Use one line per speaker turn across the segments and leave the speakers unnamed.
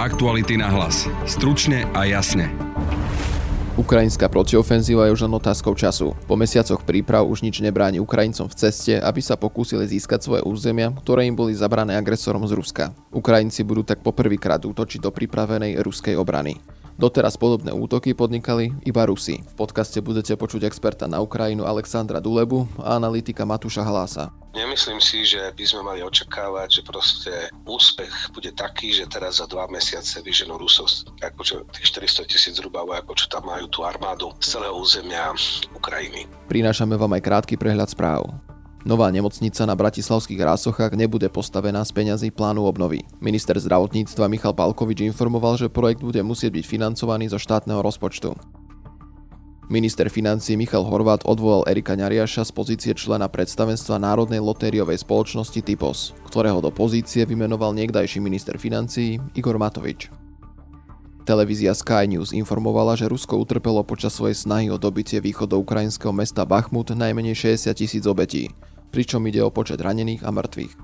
Aktuality na hlas. Stručne a jasne.
Ukrajinská protiofenzíva je už len otázkou času. Po mesiacoch príprav už nič nebráni Ukrajincom v ceste, aby sa pokúsili získať svoje územia, ktoré im boli zabrané agresorom z Ruska. Ukrajinci budú tak poprvýkrát útočiť do pripravenej ruskej obrany. Doteraz podobné útoky podnikali iba Rusi. V podcaste budete počuť experta na Ukrajinu Alexandra Dulebu a analytika Matúša Halása.
Nemyslím si, že by sme mali očakávať, že proste úspech bude taký, že teraz za dva mesiace vyženú Rusov akože tých 400 tisíc zhruba ako čo tam majú tú armádu z celého územia Ukrajiny.
Prinášame vám aj krátky prehľad správ. Nová nemocnica na bratislavských rásochách nebude postavená z peňazí plánu obnovy. Minister zdravotníctva Michal Palkovič informoval, že projekt bude musieť byť financovaný zo štátneho rozpočtu. Minister financí Michal Horvát odvolal Erika Ňariaša z pozície člena predstavenstva Národnej lotériovej spoločnosti Typos, ktorého do pozície vymenoval niekdajší minister financí Igor Matovič. Televízia Sky News informovala, že Rusko utrpelo počas svojej snahy o dobitie ukrajinského mesta Bachmut najmenej 60 tisíc obetí, pričom ide o počet ranených a mŕtvych.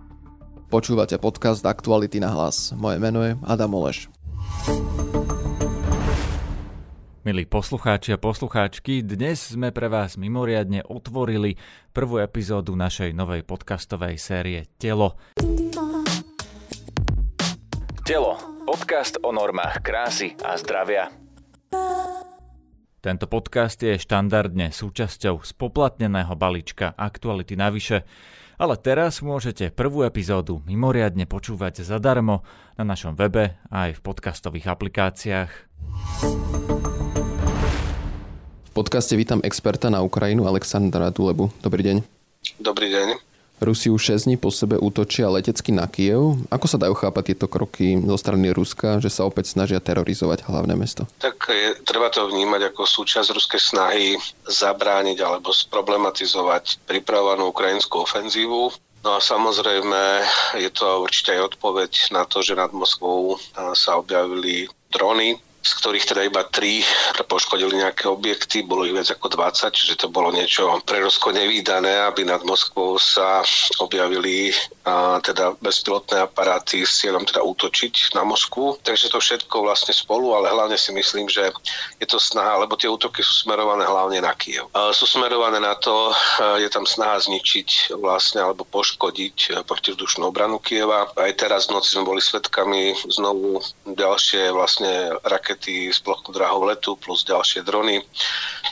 Počúvate podcast Aktuality na hlas. Moje meno je Adam Oleš.
Milí poslucháči a poslucháčky, dnes sme pre vás mimoriadne otvorili prvú epizódu našej novej podcastovej série Telo. Telo. Podcast o normách krásy a zdravia. Tento podcast je štandardne súčasťou spoplatneného balíčka Aktuality navyše, ale teraz môžete prvú epizódu mimoriadne počúvať zadarmo na našom webe a aj v podcastových aplikáciách
podcaste vítam experta na Ukrajinu Alexandra Dulebu. Dobrý deň.
Dobrý deň.
Rusi už 6 dní po sebe útočia letecky na Kiev. Ako sa dajú chápať tieto kroky zo strany Ruska, že sa opäť snažia terorizovať hlavné mesto?
Tak je, treba to vnímať ako súčasť ruskej snahy zabrániť alebo sproblematizovať pripravovanú ukrajinskú ofenzívu. No a samozrejme je to určite aj odpoveď na to, že nad Moskvou sa objavili drony, z ktorých teda iba tri poškodili nejaké objekty, bolo ich viac ako 20, čiže to bolo niečo pre Rusko nevýdané, aby nad Moskvou sa objavili a, teda bezpilotné aparáty s cieľom teda útočiť na Moskvu. Takže to všetko vlastne spolu, ale hlavne si myslím, že je to snaha, lebo tie útoky sú smerované hlavne na Kiev. A sú smerované na to, je tam snaha zničiť vlastne alebo poškodiť protivzdušnú obranu Kieva. Aj teraz v noci sme boli svetkami znovu ďalšie vlastne rakety rakety z plochu drahov letu plus ďalšie drony.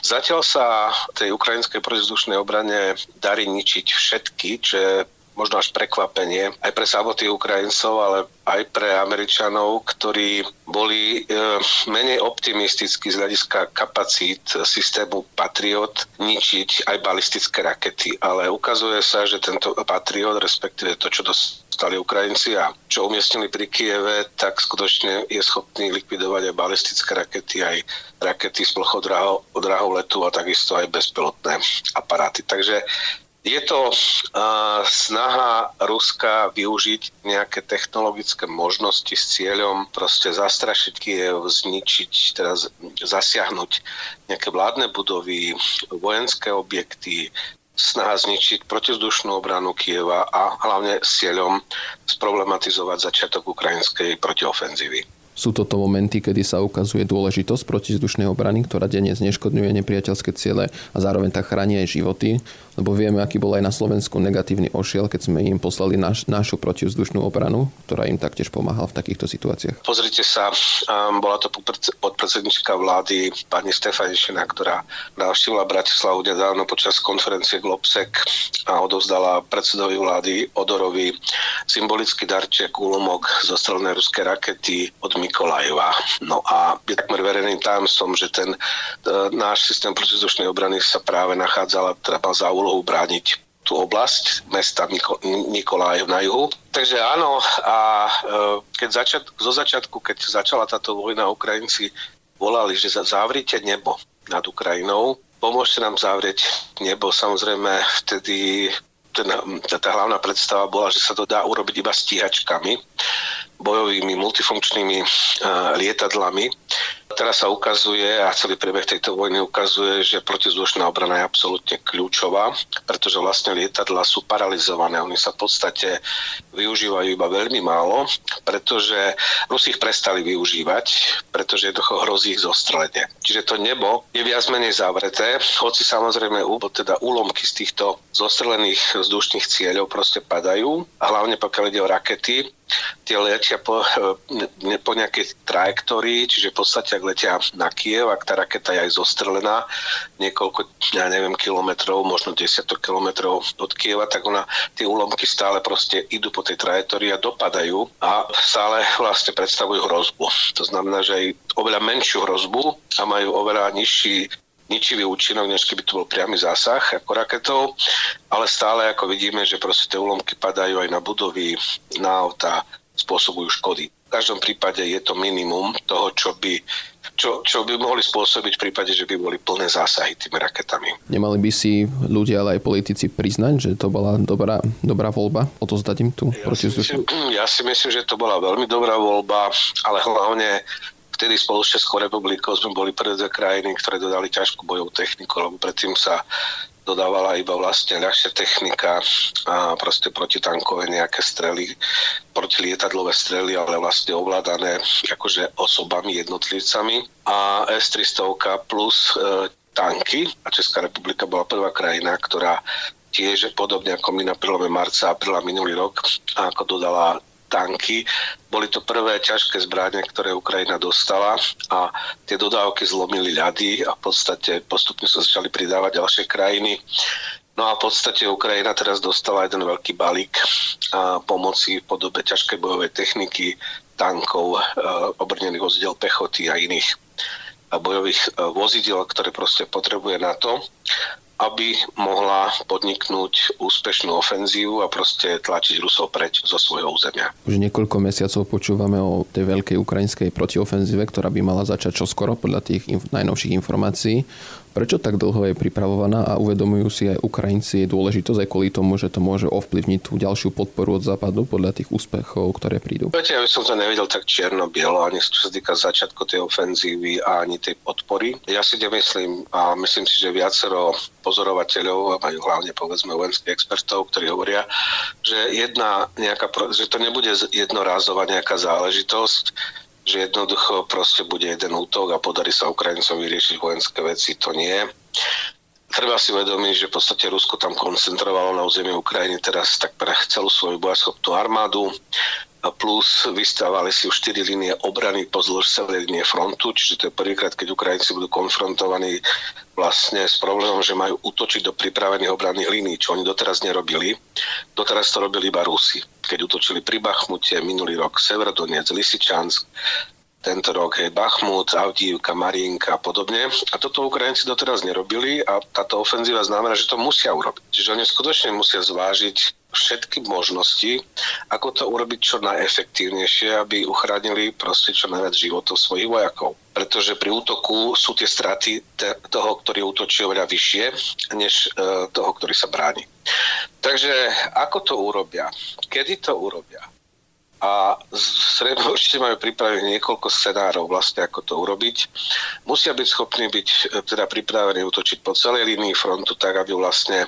Zatiaľ sa tej ukrajinskej protizdušnej obrane darí ničiť všetky, čo je možno až prekvapenie aj pre samotných Ukrajincov, ale aj pre Američanov, ktorí boli e, menej optimistickí z hľadiska kapacít systému Patriot ničiť aj balistické rakety. Ale ukazuje sa, že tento Patriot, respektíve to, čo dostali Ukrajinci a čo umiestnili pri Kieve, tak skutočne je schopný likvidovať aj balistické rakety, aj rakety z plochou drahou letu a takisto aj bezpilotné aparáty. Takže je to uh, snaha Ruska využiť nejaké technologické možnosti s cieľom proste zastrašiť Kiev, zničiť, teda zasiahnuť nejaké vládne budovy, vojenské objekty, snaha zničiť protizdušnú obranu Kieva a hlavne s cieľom sproblematizovať začiatok ukrajinskej protiofenzívy.
Sú toto momenty, kedy sa ukazuje dôležitosť protizdušnej obrany, ktorá denne zneškodňuje nepriateľské ciele a zároveň tak chráni aj životy, lebo vieme, aký bol aj na Slovensku negatívny ošiel, keď sme im poslali naš, našu protivzdušnú obranu, ktorá im taktiež pomáhala v takýchto situáciách.
Pozrite sa, um, bola to podpredsednička vlády pani Stefaničina, ktorá navštívila Bratislavu nedávno počas konferencie Globsec a odovzdala predsedovi vlády Odorovi symbolický darček úlomok zo strelnej ruskej rakety od Mikolajeva. No a je takmer verejným tajomstvom, že ten e, náš systém protizdušnej obrany sa práve nachádzal, teda za úlohu brániť tú oblasť mesta Nikolajev na juhu. Takže áno, a e, keď začiat, zo začiatku, keď začala táto vojna, Ukrajinci volali, že zavrite nebo nad Ukrajinou, pomôžte nám zavrieť nebo. Samozrejme, vtedy ten, tá, tá hlavná predstava bola, že sa to dá urobiť iba stíhačkami, bojovými multifunkčnými uh, lietadlami. Teraz sa ukazuje, a celý priebeh tejto vojny ukazuje, že protizdušná obrana je absolútne kľúčová, pretože vlastne lietadla sú paralizované. Oni sa v podstate využívajú iba veľmi málo, pretože Rusi ich prestali využívať, pretože jednoducho hrozí ich zostrelenie. Čiže to nebo je viac menej zavreté, hoci samozrejme teda úlomky z týchto zostrelených vzdušných cieľov proste padajú, a hlavne pokiaľ ide o rakety, tie letia po, ne, po nejakej trajektórii, čiže v podstate ak letia na Kiev, ak tá raketa je aj zostrelená niekoľko, ja neviem, kilometrov, možno desiatok kilometrov od Kieva, tak ona, tie úlomky stále proste idú po tej trajektórii a dopadajú a stále vlastne predstavujú hrozbu. To znamená, že aj oveľa menšiu hrozbu a majú oveľa nižší ničivý účinok, než keby to bol priamy zásah ako raketou, ale stále ako vidíme, že proste tie úlomky padajú aj na budovy, na auta, spôsobujú škody. V každom prípade je to minimum toho, čo by, čo, čo by mohli spôsobiť v prípade, že by boli plné zásahy tými raketami.
Nemali by si ľudia, ale aj politici priznať, že to bola dobrá, dobrá voľba odozdať im tú ja
si, myslím, ja si myslím, že to bola veľmi dobrá voľba, ale hlavne vtedy spolu s Českou republikou sme boli prvé krajiny, ktoré dodali ťažkú bojovú techniku, lebo predtým sa dodávala iba vlastne ľahšia technika a proste protitankové nejaké strely, protilietadlové strely, ale vlastne ovládané akože osobami, jednotlivcami. A S-300 plus e, tanky. A Česká republika bola prvá krajina, ktorá tiež podobne ako my na prelome marca a apríla minulý rok, ako dodala tanky. Boli to prvé ťažké zbranie, ktoré Ukrajina dostala a tie dodávky zlomili ľady a v podstate postupne sa začali pridávať ďalšie krajiny. No a v podstate Ukrajina teraz dostala jeden veľký balík pomoci v podobe ťažkej bojovej techniky, tankov, e, obrnených vozidel pechoty a iných bojových e, vozidel, ktoré proste potrebuje na to aby mohla podniknúť úspešnú ofenzívu a proste tlačiť Rusov preč zo svojho územia.
Už niekoľko mesiacov počúvame o tej veľkej ukrajinskej protiofenzíve, ktorá by mala začať čoskoro podľa tých najnovších informácií. Prečo tak dlho je pripravovaná a uvedomujú si aj Ukrajinci jej dôležitosť aj kvôli tomu, že to môže ovplyvniť tú ďalšiu podporu od západu podľa tých úspechov, ktoré prídu?
Viete, ja by som to nevedel tak čierno-bielo, ani čo sa týka začiatku tej ofenzívy a ani tej podpory. Ja si nemyslím a myslím si, že viacero pozorovateľov, majú hlavne povedzme vojenských expertov, ktorí hovoria, že, jedna nejaká, že to nebude jednorázová nejaká záležitosť, že jednoducho proste bude jeden útok a podarí sa Ukrajincom vyriešiť vojenské veci, to nie. Treba si uvedomiť, že v podstate Rusko tam koncentrovalo na území Ukrajiny teraz tak pre celú svoju bojaschopnú armádu plus vystávali si už 4 línie obrany pozdĺž celej línie frontu, čiže to je prvýkrát, keď Ukrajinci budú konfrontovaní vlastne s problémom, že majú útočiť do pripravených obranných línií, čo oni doteraz nerobili. Doteraz to robili iba Rusi. Keď útočili pri Bachmute minulý rok Severodonec, Lisičansk, tento rok je Bachmut, Avdívka, Marienka a podobne. A toto Ukrajinci doteraz nerobili a táto ofenzíva znamená, že to musia urobiť. Čiže oni skutočne musia zvážiť všetky možnosti, ako to urobiť čo najefektívnejšie, aby uchránili proste čo najviac životov svojich vojakov. Pretože pri útoku sú tie straty toho, ktorý útočí oveľa vyššie, než e, toho, ktorý sa bráni. Takže ako to urobia? Kedy to urobia? a zrejme určite majú pripraviť niekoľko scenárov vlastne, ako to urobiť. Musia byť schopní byť e, teda pripravení útočiť po celej línii frontu tak, aby vlastne e,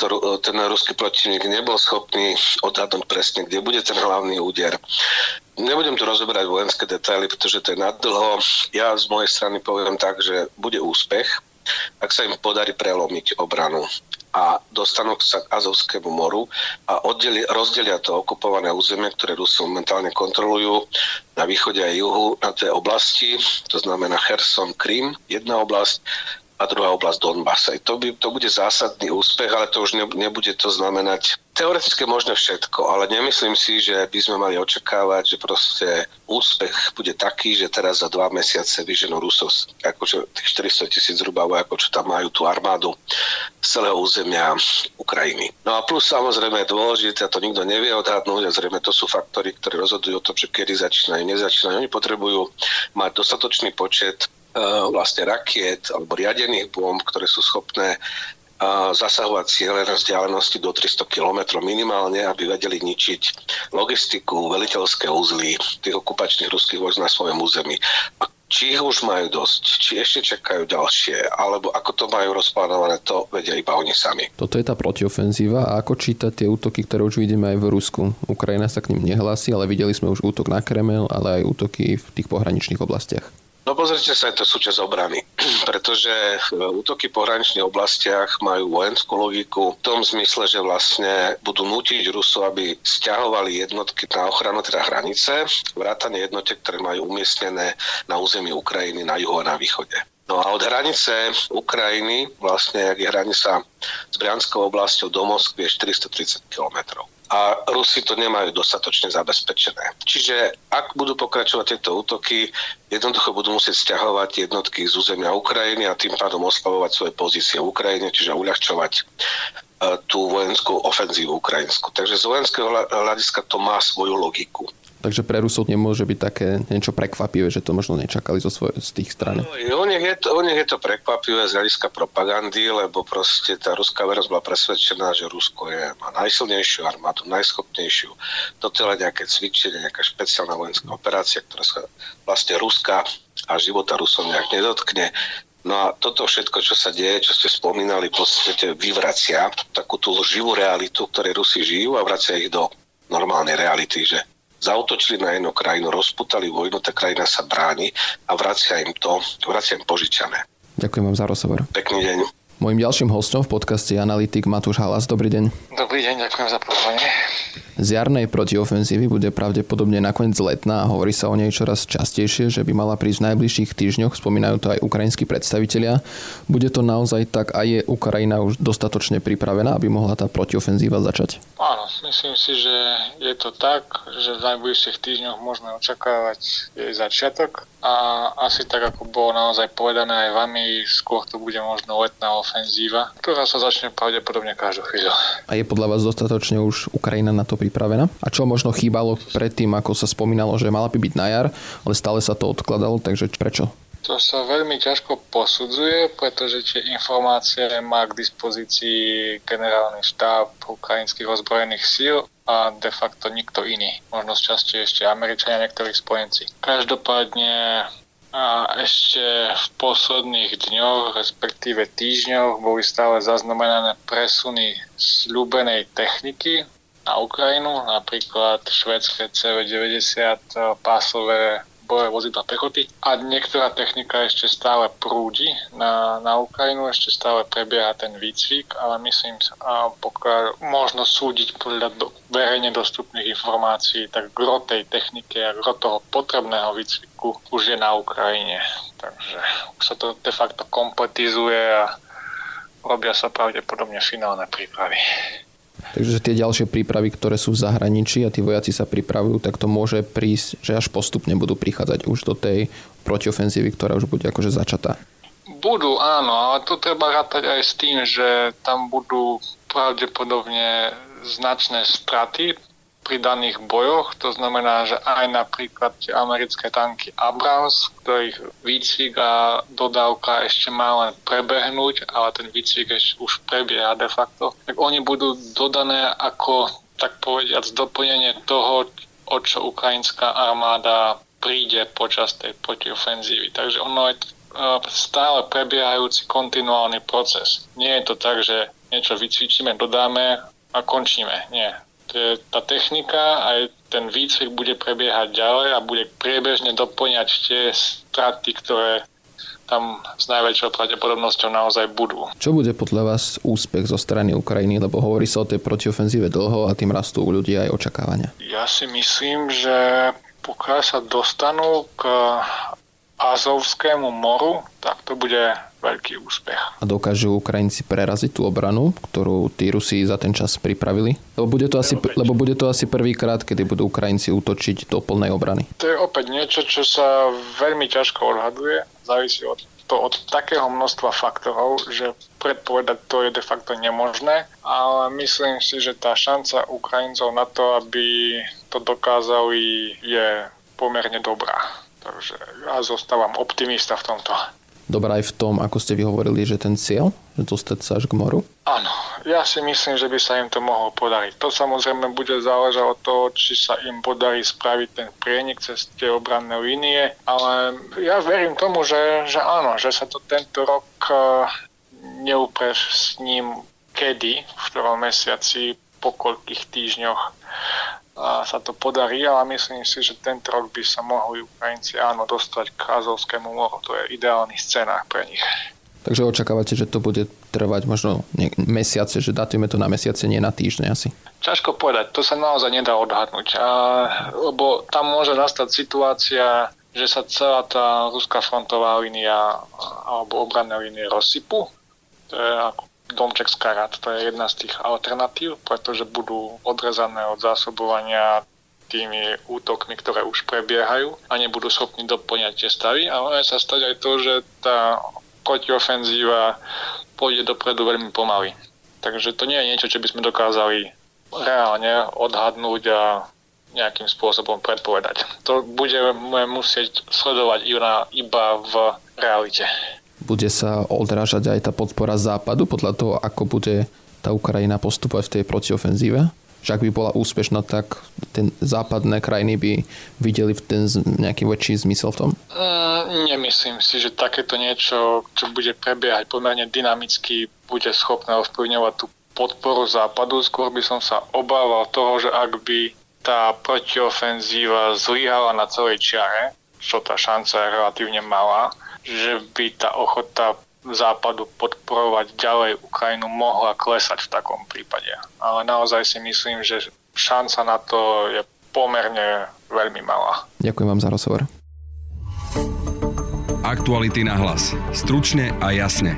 to, ten ruský protivník nebol schopný odhadnúť presne, kde bude ten hlavný úder. Nebudem tu rozoberať vojenské detaily, pretože to je nadlho. Ja z mojej strany poviem tak, že bude úspech, ak sa im podarí prelomiť obranu a dostanú sa k Azovskému moru a oddeli, rozdelia to okupované územie, ktoré Rusi momentálne kontrolujú na východe a juhu na tej oblasti, to znamená Herson, Krym, jedna oblasť a druhá oblasť Donbasa. To, by, to bude zásadný úspech, ale to už nebude to znamenať teoreticky možné všetko, ale nemyslím si, že by sme mali očakávať, že proste úspech bude taký, že teraz za dva mesiace vyženú Rusov akože tých 400 tisíc zhruba vojakov, čo tam majú tú armádu z celého územia Ukrajiny. No a plus samozrejme je dôležité, a to nikto nevie odhadnúť, a zrejme to sú faktory, ktoré rozhodujú o tom, že kedy začínajú, nezačínajú. Oni potrebujú mať dostatočný počet vlastne rakiet alebo riadených bomb, ktoré sú schopné eh, zasahovať cieľe na vzdialenosti do 300 km minimálne, aby vedeli ničiť logistiku, veliteľské úzly tých okupačných ruských vojsk na svojom území. A Či ich už majú dosť, či ešte čakajú ďalšie, alebo ako to majú rozplánované, to vedia iba oni sami.
Toto je tá protiofenzíva a ako čítať tie útoky, ktoré už vidíme aj v Rusku. Ukrajina sa k ním nehlási, ale videli sme už útok na Kremel, ale aj útoky v tých pohraničných oblastiach.
No pozrite sa, je to súčasť obrany, pretože útoky po hraničných oblastiach majú vojenskú logiku v tom zmysle, že vlastne budú nútiť Rusov, aby stiahovali jednotky na ochranu teda hranice, vrátane jednotiek, ktoré majú umiestnené na území Ukrajiny na juhu a na východe. No a od hranice Ukrajiny, vlastne, ak je hranica s Brianskou oblasťou do Moskvy, je 430 kilometrov a Rusi to nemajú dostatočne zabezpečené. Čiže ak budú pokračovať tieto útoky, jednoducho budú musieť stiahovať jednotky z územia Ukrajiny a tým pádom oslavovať svoje pozície v Ukrajine, čiže uľahčovať e, tú vojenskú ofenzívu ukrajinskú. Takže z vojenského hľadiska to má svoju logiku.
Takže pre Rusov nemôže byť také niečo prekvapivé, že to možno nečakali zo svoj, z tých stran.
No, u, nich je to, u nich je to prekvapivé z hľadiska propagandy, lebo proste tá ruská verejnosť bola presvedčená, že Rusko je, má najsilnejšiu armádu, najschopnejšiu. Toto je len nejaké cvičenie, nejaká špeciálna vojenská operácia, ktorá sa vlastne Ruska a života Rusov nejak nedotkne. No a toto všetko, čo sa deje, čo ste spomínali, v podstate vyvracia takú tú živú realitu, ktorej Rusi žijú a vracia ich do normálnej reality, že zautočili na jednu krajinu, rozputali vojnu, tá krajina sa bráni a vracia im to, vracia im požičané.
Ďakujem vám za rozhovor.
Pekný deň.
Mojím ďalším hostom v podcaste je analytik Matúš Halas. Dobrý deň.
Dobrý deň, ďakujem za pozvanie.
Z jarnej protiofenzívy bude pravdepodobne nakoniec letná a hovorí sa o nej čoraz častejšie, že by mala prísť v najbližších týždňoch, spomínajú to aj ukrajinskí predstavitelia. Bude to naozaj tak a je Ukrajina už dostatočne pripravená, aby mohla tá protiofenzíva začať?
Áno, myslím si, že je to tak, že v najbližších týždňoch môžeme očakávať jej začiatok a asi tak, ako bolo naozaj povedané aj vami, skôr to bude možno letná ofenzíva, ktorá sa začne pravdepodobne každú chvíľu.
A je podľa vás dostatočne už Ukrajina na to pripravená? A čo možno chýbalo predtým, ako sa spomínalo, že mala by byť na jar, ale stále sa to odkladalo, takže prečo?
To sa veľmi ťažko posudzuje, pretože tie informácie má k dispozícii generálny štáb ukrajinských ozbrojených síl a de facto nikto iný. Možno z časti ešte Američania, niektorí spojenci. Každopádne a ešte v posledných dňoch, respektíve týždňoch, boli stále zaznamenané presuny slúbenej techniky na Ukrajinu, napríklad švedské CV-90 pásové bojové vozidla pechoty a niektorá technika ešte stále prúdi na, na Ukrajinu, ešte stále prebieha ten výcvik, ale myslím, a pokiaľ možno súdiť podľa do, verejne dostupných informácií, tak gro tej techniky a gro toho potrebného výcviku už je na Ukrajine. Takže už sa to de facto kompletizuje a robia sa pravdepodobne finálne prípravy.
Takže tie ďalšie prípravy, ktoré sú v zahraničí a tí vojaci sa pripravujú, tak to môže prísť, že až postupne budú prichádzať už do tej protiofenzívy, ktorá už bude akože začatá.
Budú, áno, ale tu treba rátať aj s tým, že tam budú pravdepodobne značné straty pri daných bojoch. To znamená, že aj napríklad tie americké tanky Abrams, ktorých výcvik a dodávka ešte má len prebehnúť, ale ten výcvik ešte už prebieha de facto, tak oni budú dodané ako, tak povediac, doplnenie toho, o čo ukrajinská armáda príde počas tej protiofenzívy. Takže ono je e, stále prebiehajúci kontinuálny proces. Nie je to tak, že niečo vycvičíme, dodáme a končíme. Nie tá technika aj ten výcvik bude prebiehať ďalej a bude priebežne doplňať tie straty, ktoré tam s najväčšou pravdepodobnosťou naozaj budú.
Čo bude podľa vás úspech zo strany Ukrajiny, lebo hovorí sa o tej protiofenzíve dlho a tým rastú u ľudí aj očakávania?
Ja si myslím, že pokiaľ sa dostanú k Azovskému moru, tak to bude veľký úspech.
A dokážu Ukrajinci preraziť tú obranu, ktorú tí Rusi za ten čas pripravili? Lebo bude to asi, lebo bude to asi prvýkrát, kedy budú Ukrajinci útočiť do plnej obrany.
To je opäť niečo, čo sa veľmi ťažko odhaduje. Závisí od to od takého množstva faktorov, že predpovedať to je de facto nemožné, ale myslím si, že tá šanca Ukrajincov na to, aby to dokázali, je pomerne dobrá. Takže ja zostávam optimista v tomto.
Dobrá aj v tom, ako ste vyhovorili, že ten cieľ, že dostať sa až k moru?
Áno, ja si myslím, že by sa im to mohlo podariť. To samozrejme bude záležať od toho, či sa im podarí spraviť ten prienik cez tie obranné línie, ale ja verím tomu, že, že áno, že sa to tento rok eh, neupreš s ním kedy, v ktorom mesiaci, po koľkých týždňoch sa to podarí, ale myslím si, že tento rok by sa mohli Ukrajinci áno dostať k Azovskému moru. To je ideálny scenár pre nich.
Takže očakávate, že to bude trvať možno mesiace, že datujeme to na mesiace, nie na týždne asi?
Ťažko povedať, to sa naozaj nedá odhadnúť. A, lebo tam môže nastať situácia, že sa celá tá ruská frontová línia alebo obranná línia rozsypu. To je ako domček z karát. To je jedna z tých alternatív, pretože budú odrezané od zásobovania tými útokmi, ktoré už prebiehajú a nebudú schopní doplňať tie stavy. A môže sa stať aj to, že tá protiofenzíva pôjde dopredu veľmi pomaly. Takže to nie je niečo, čo by sme dokázali reálne odhadnúť a nejakým spôsobom predpovedať. To budeme musieť sledovať iba v realite
bude sa odrážať aj tá podpora západu podľa toho, ako bude tá Ukrajina postupovať v tej protiofenzíve? Že ak by bola úspešná, tak ten západné krajiny by videli ten nejaký väčší zmysel v tom?
Nemyslím si, že takéto niečo, čo bude prebiehať pomerne dynamicky, bude schopné ovplyvňovať tú podporu západu. Skôr by som sa obával toho, že ak by tá protiofenzíva zlyhala na celej čiare, čo tá šanca je relatívne malá, že by tá ochota západu podporovať ďalej Ukrajinu mohla klesať v takom prípade. Ale naozaj si myslím, že šanca na to je pomerne veľmi malá.
Ďakujem vám za rozhovor.
Aktuality na hlas. Stručne a jasne.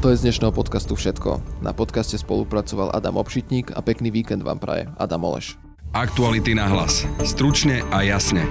To je z dnešného podcastu všetko. Na podcaste spolupracoval Adam Obšitník a pekný víkend vám praje Adam Oleš.
Aktuality na hlas. Stručne a jasne.